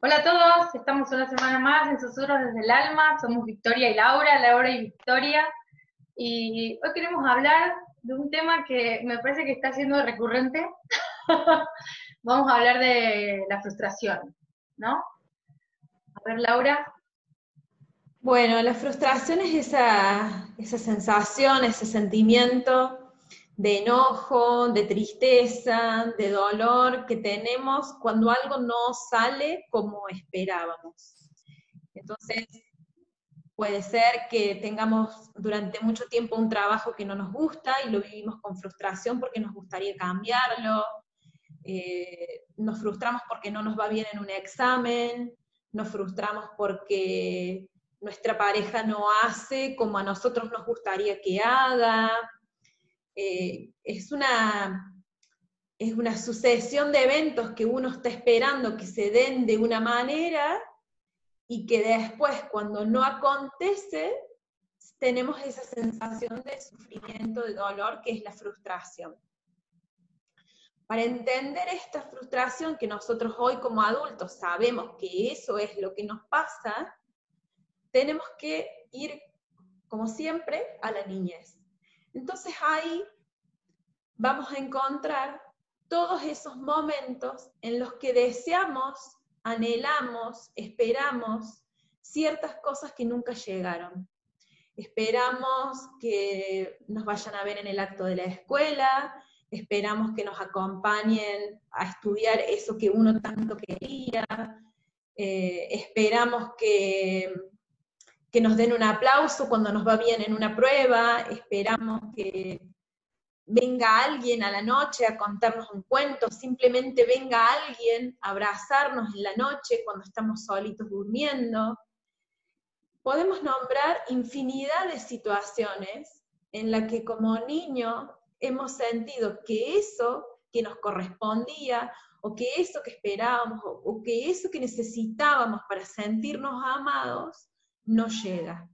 Hola a todos, estamos una semana más en Susurros desde el Alma, somos Victoria y Laura, Laura y Victoria, y hoy queremos hablar de un tema que me parece que está siendo recurrente. Vamos a hablar de la frustración, ¿no? A ver, Laura. Bueno, la frustración es esa, esa sensación, ese sentimiento de enojo, de tristeza, de dolor que tenemos cuando algo no sale como esperábamos. Entonces, puede ser que tengamos durante mucho tiempo un trabajo que no nos gusta y lo vivimos con frustración porque nos gustaría cambiarlo, eh, nos frustramos porque no nos va bien en un examen, nos frustramos porque nuestra pareja no hace como a nosotros nos gustaría que haga, eh, es, una, es una sucesión de eventos que uno está esperando que se den de una manera y que después cuando no acontece tenemos esa sensación de sufrimiento, de dolor, que es la frustración. Para entender esta frustración que nosotros hoy como adultos sabemos que eso es lo que nos pasa, tenemos que ir, como siempre, a la niñez. Entonces ahí vamos a encontrar todos esos momentos en los que deseamos, anhelamos, esperamos ciertas cosas que nunca llegaron. Esperamos que nos vayan a ver en el acto de la escuela, esperamos que nos acompañen a estudiar eso que uno tanto quería, eh, esperamos que que nos den un aplauso cuando nos va bien en una prueba, esperamos que venga alguien a la noche a contarnos un cuento, simplemente venga alguien a abrazarnos en la noche cuando estamos solitos durmiendo. Podemos nombrar infinidad de situaciones en las que como niño hemos sentido que eso que nos correspondía o que eso que esperábamos o, que eso que necesitábamos para sentirnos amados no llega.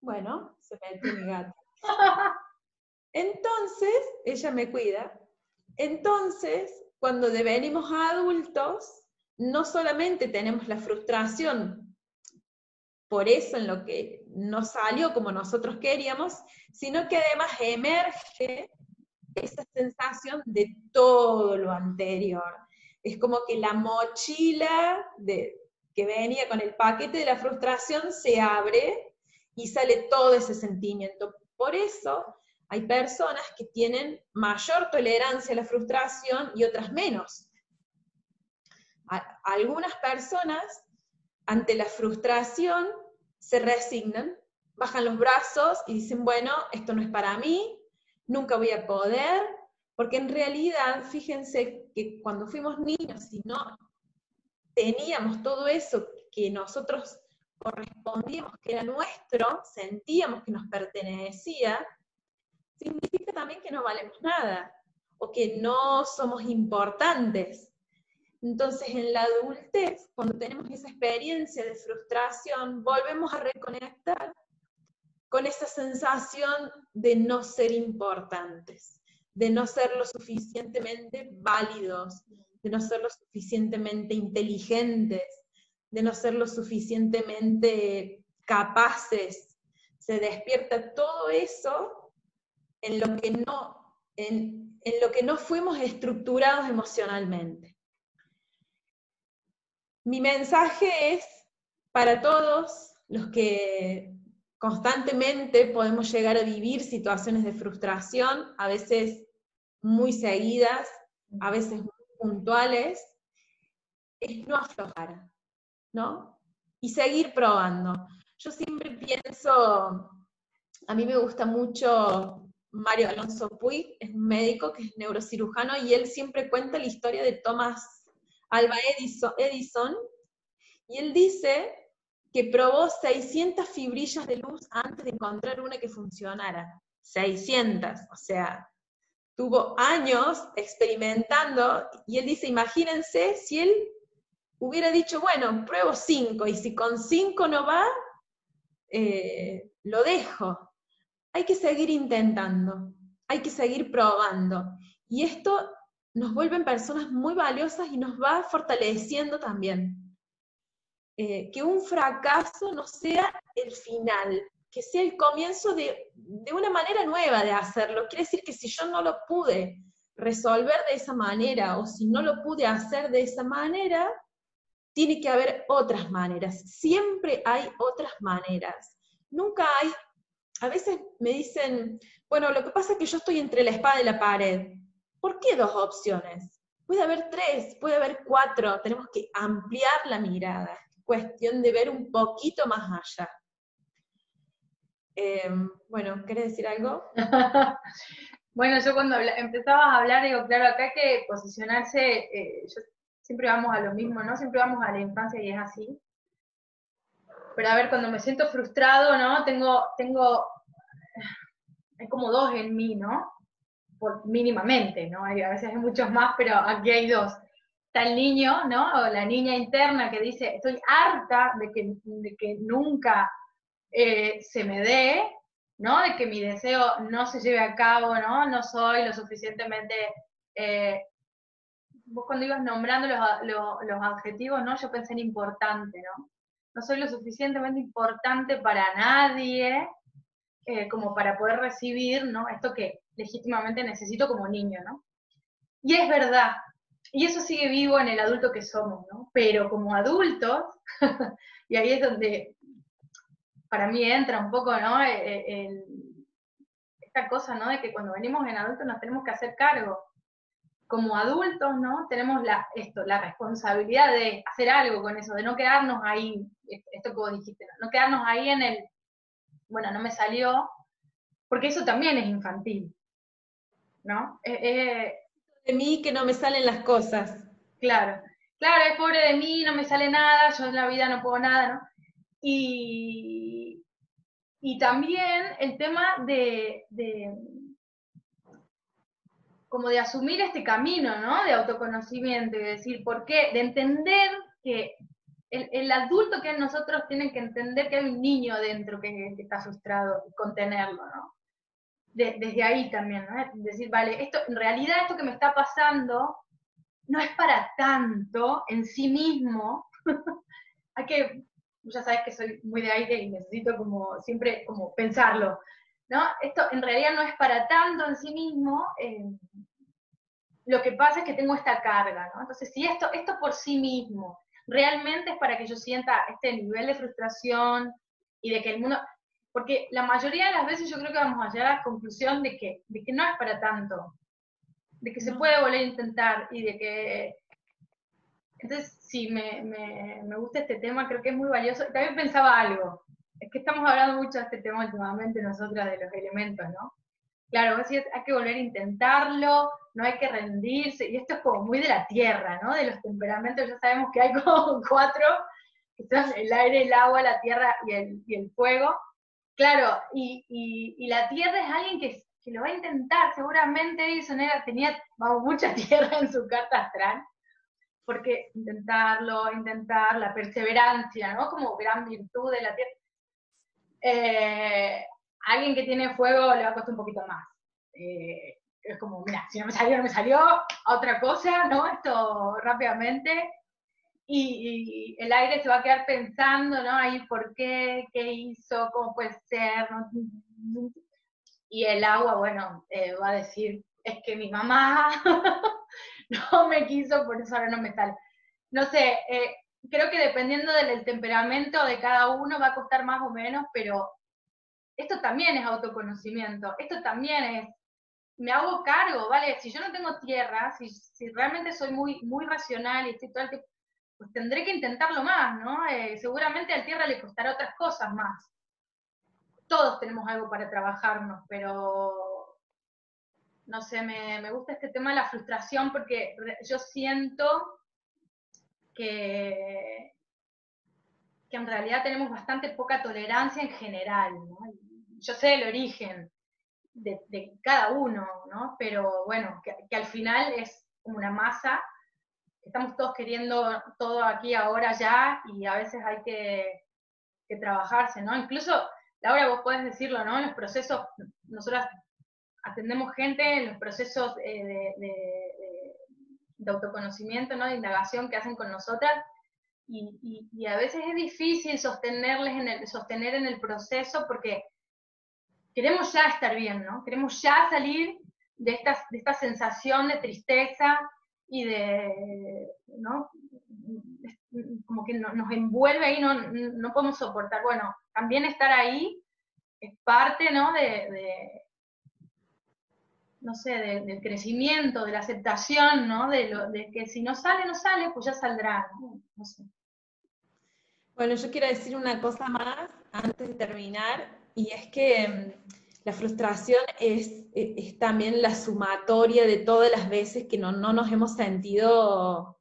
Bueno, se mete mi gato. Entonces, ella me cuida. Entonces, cuando devenimos adultos, no solamente tenemos la frustración por eso en lo que no salió como nosotros queríamos, sino que además emerge esa sensación de todo lo anterior. Es como que la mochila que venía con el paquete de la frustración se abre y sale todo ese sentimiento. Por eso hay personas que tienen mayor tolerancia a la frustración y otras menos. algunas personas ante la frustración se resignan, bajan los brazos y dicen, bueno, esto no es para mí, nunca voy a poder, porque en realidad, fíjense que cuando fuimos niños y no teníamos todo eso que nosotros correspondíamos, que era nuestro, sentíamos que nos pertenecía, significa también que no valemos nada o que no somos importantes. Entonces, en la adultez, cuando tenemos esa experiencia de frustración, volvemos a reconectar con esa sensación de no ser importantes, de no ser lo suficientemente válidos, de no ser lo suficientemente inteligentes, de no ser lo suficientemente capaces. Se despierta todo eso en lo que no, en, en lo que no fuimos estructurados emocionalmente. Mi mensaje es para todos los que constantemente podemos llegar a vivir situaciones de frustración, a veces muy seguidas, a veces puntuales, es no aflojar, ¿no? Y seguir probando. Yo siempre pienso, a mí me gusta mucho Mario Alonso Puig, es un médico que es neurocirujano y él siempre cuenta la historia de Thomas Alba Edison, y él dice que probó 600 fibrillas de luz antes de encontrar una que funcionara. 600, o sea, tuvo años experimentando y él dice, imagínense si él hubiera dicho, bueno, pruebo cinco y si con cinco no va, eh, lo dejo. Hay que seguir intentando, hay que seguir probando. Y esto nos vuelven personas muy valiosas y nos va fortaleciendo también. Eh, que un fracaso no sea el final, que sea el comienzo de, de, una manera nueva de hacerlo. Quiere decir que si yo no lo pude resolver de esa manera o si no lo pude hacer de esa manera, tiene que haber otras maneras. Siempre hay otras maneras. Nunca hay, a veces me dicen, bueno, lo que pasa es que yo estoy entre la espada y la pared. ¿Por qué dos opciones? Puede haber tres, puede haber cuatro. Tenemos que ampliar la mirada. Cuestión de ver un poquito más allá. Em, bueno, ¿querés decir algo? bueno, yo cuando empezaba a hablar, digo, claro, acá hay que posicionarse, eh, yo siempre vamos a lo mismo, ¿no? Siempre vamos a la infancia y es así. Pero a ver, cuando me siento frustrado, ¿no? Tengo, tengo, hay como dos en mí, ¿no? Por, mínimamente, ¿no? Hay, a veces hay muchos más, pero aquí hay dos. Está el niño, ¿no? O la niña interna que dice, estoy harta de que, de que nunca eh, se me dé, ¿no? De que mi deseo no se lleve a cabo, ¿no? No soy lo suficientemente eh, vos cuando ibas nombrando los, adjetivos, ¿no? Yo pensé en importante, ¿no? No soy lo suficientemente importante para nadie eh, como para poder recibir, ¿no? Esto que legítimamente necesito como niño, ¿no? Y es verdad, y eso sigue vivo en el adulto que somos, ¿no? Pero como adultos, y ahí es donde para mí entra un poco, ¿no? E, e, esta cosa, ¿no? De que cuando venimos en adultos nos tenemos que hacer cargo como adultos, ¿no? Tenemos la, esto, la responsabilidad de hacer algo con eso, de no quedarnos ahí, esto que vos dijiste, no, quedarnos ahí en el, bueno, no me salió, porque eso también es infantil, ¿no? Eh, eh, de mí que no me salen las cosas. Claro, claro, es pobre de mí, no me sale nada, yo en la vida no puedo nada, ¿no? Y, y también el tema de como de asumir este camino, ¿no? De autoconocimiento y decir, ¿por qué? De entender que el, adulto que nosotros tiene que entender que hay un niño dentro que, está frustrado y contenerlo, ¿no? desde ahí también, ¿no? Decir, vale, esto, en realidad esto que me está pasando no es para tanto en sí mismo. hay que, ya sabes que soy muy de aire y necesito como siempre como pensarlo. ¿No? Esto en realidad no es para tanto en sí mismo, eh, lo que pasa es que tengo esta carga, ¿no? Entonces, si esto, esto por sí mismo realmente es para que yo sienta este nivel de frustración y de que el mundo, porque la mayoría de las veces yo creo que vamos a llegar a la conclusión de que, de que no es para tanto, de que se puede volver a intentar y de que... Entonces, sí, me, me, me gusta este tema, creo que es muy valioso. También pensaba algo, es que estamos hablando mucho de este tema últimamente nosotras de los elementos, ¿no? Claro, hay que volver a intentarlo, no hay que rendirse, y esto es como muy de la tierra, ¿no? De los temperamentos, ya sabemos que hay como cuatro, que son el aire, el agua, la tierra y el, y el fuego. Claro, y, y, la tierra es alguien que, que, lo va a intentar, seguramente Edison tenía vamos, mucha tierra en su carta astral, porque intentarlo, intentar, la perseverancia, ¿no? Como gran virtud de la tierra. Eh, alguien que tiene fuego le va a costar un poquito más. Eh, es como, mira, si no me salió, no me salió, otra cosa, ¿no? Esto rápidamente. Y, el aire se va a quedar pensando, ¿no? Ahí, ¿por qué? ¿Qué hizo? ¿Cómo puede ser? Y el agua, bueno, eh, va a decir, es que mi mamá no me quiso, por eso ahora no me sale. No sé, eh, creo que dependiendo del temperamento de cada uno va a costar más o menos, pero esto también es autoconocimiento, esto también es, me hago cargo, ¿vale? Si yo no tengo tierra, si, si realmente soy muy, muy racional y estoy todo el tiempo, pues tendré que intentarlo más, ¿no? Eh, seguramente al tierra le costará otras cosas más. Todos tenemos algo para trabajarnos, pero no sé, me, me gusta este tema de la frustración porque yo siento que, que en realidad tenemos bastante poca tolerancia en general, ¿no? yo sé el origen de, cada uno, ¿no? Pero bueno, que, al final es como una masa, estamos todos queriendo todo aquí ahora ya y a veces hay que, trabajarse, ¿no? Incluso, Laura, vos podés decirlo, ¿no? En los procesos, nosotras atendemos gente en los procesos eh, de, autoconocimiento, ¿no? de indagación que hacen con nosotras, y, a veces es difícil sostenerles en el, sostener en el proceso porque queremos ya estar bien, ¿no? Queremos ya salir de esta, de esta sensación de tristeza y de, ¿no? Como que nos envuelve ahí, no, no podemos soportar. Bueno, también estar ahí es parte, ¿no? De, no sé, del crecimiento, de la aceptación, ¿no? De, lo, de que si no sale, no sale, pues ya saldrá. Bueno, yo quiero decir una cosa más antes de terminar, y es que mm, la frustración es, es, también la sumatoria de todas las veces que no, no, nos hemos sentido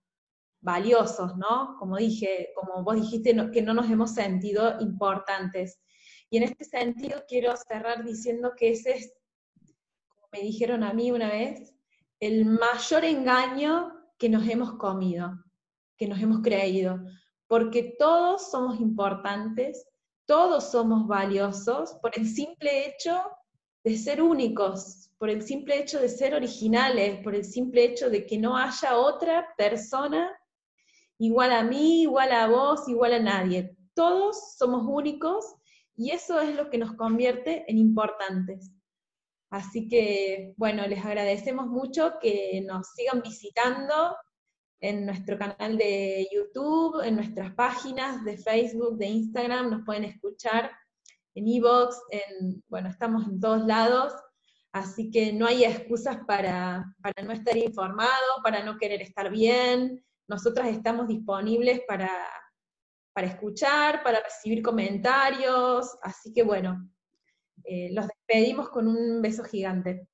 valiosos, ¿no? Como dije, como vos dijiste, que no nos hemos sentido importantes. Y en este sentido quiero cerrar diciendo que ese es, me dijeron a mí una vez, el mayor engaño que nos hemos comido, que nos hemos creído, porque todos somos importantes, todos somos valiosos por el simple hecho de ser únicos, por el simple hecho de ser originales, por el simple hecho de que no haya otra persona igual a mí, igual a vos, igual a nadie. Todos somos únicos y eso es lo que nos convierte en importantes. Así que, bueno, les agradecemos mucho que nos sigan visitando en nuestro canal de YouTube, en nuestras páginas de Facebook, de Instagram, nos pueden escuchar en Evox, en, bueno, estamos en todos lados, así que no hay excusas para, para no estar informado, para no querer estar bien. Nosotras estamos disponibles para, para escuchar, para recibir comentarios, así que bueno, eh, los despedimos con un beso gigante.